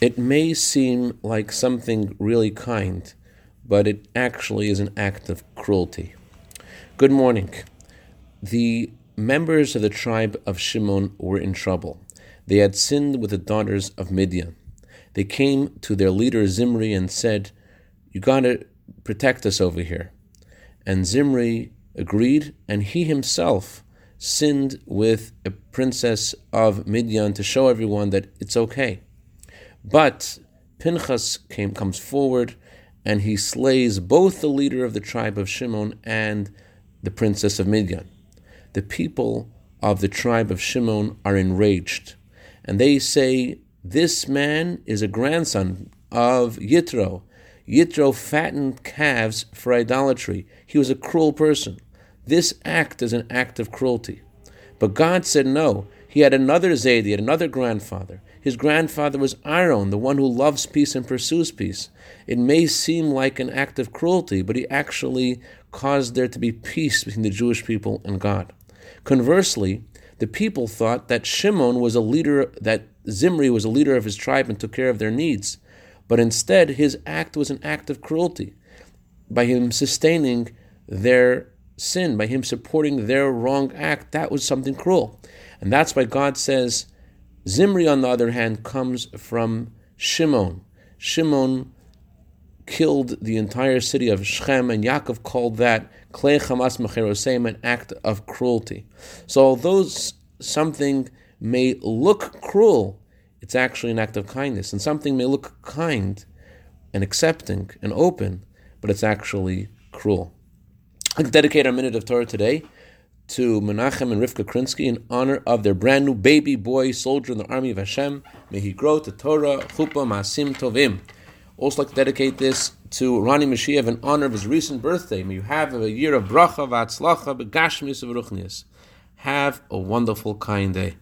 It may seem like something really kind, but it actually is an act of cruelty. Good morning. The members of the tribe of Shimon were in trouble. They had sinned with the daughters of Midian. They came to their leader Zimri and said, You gotta protect us over here. And Zimri agreed, and he himself sinned with a princess of Midian to show everyone that it's okay. But Pinchas came, comes forward and he slays both the leader of the tribe of Shimon and the princess of Midian. The people of the tribe of Shimon are enraged, and they say, This man is a grandson of Yitro. Yitro fattened calves for idolatry. He was a cruel person. This act is an act of cruelty. But God said no. He had another Zayd, another grandfather. His grandfather was Aharon, the one who loves peace and pursues peace. It may seem like an act of cruelty, but he actually caused there to be peace between the Jewish people and God. Conversely, the people thought that Shimon was a leader, that Zimri was a leader of his tribe and took care of their needs. But instead, his act was an act of cruelty by him sustaining their sin, by him supporting their wrong act. That was something cruel. And that's why God says, Zimri, on the other hand, comes from Shimon. Shimon killed the entire city of Shechem, and Yaakov called that Klei Hamas Mecheroseim, an act of cruelty. So, although something may look cruel, it's actually an act of kindness. And something may look kind and accepting and open, but it's actually cruel. To dedicate our minute of Torah today to Menachem and Rivka Krinsky in honor of their brand new baby boy soldier in the army of Hashem. May he grow to Torah, Chuppah, Maasim Tovim. Also, like to dedicate this to Rani Mashiach in honor of his recent birthday. May you have a year of bracha, v'atzlacha, begashmis, v'ruchnias. Have a wonderful, kind day.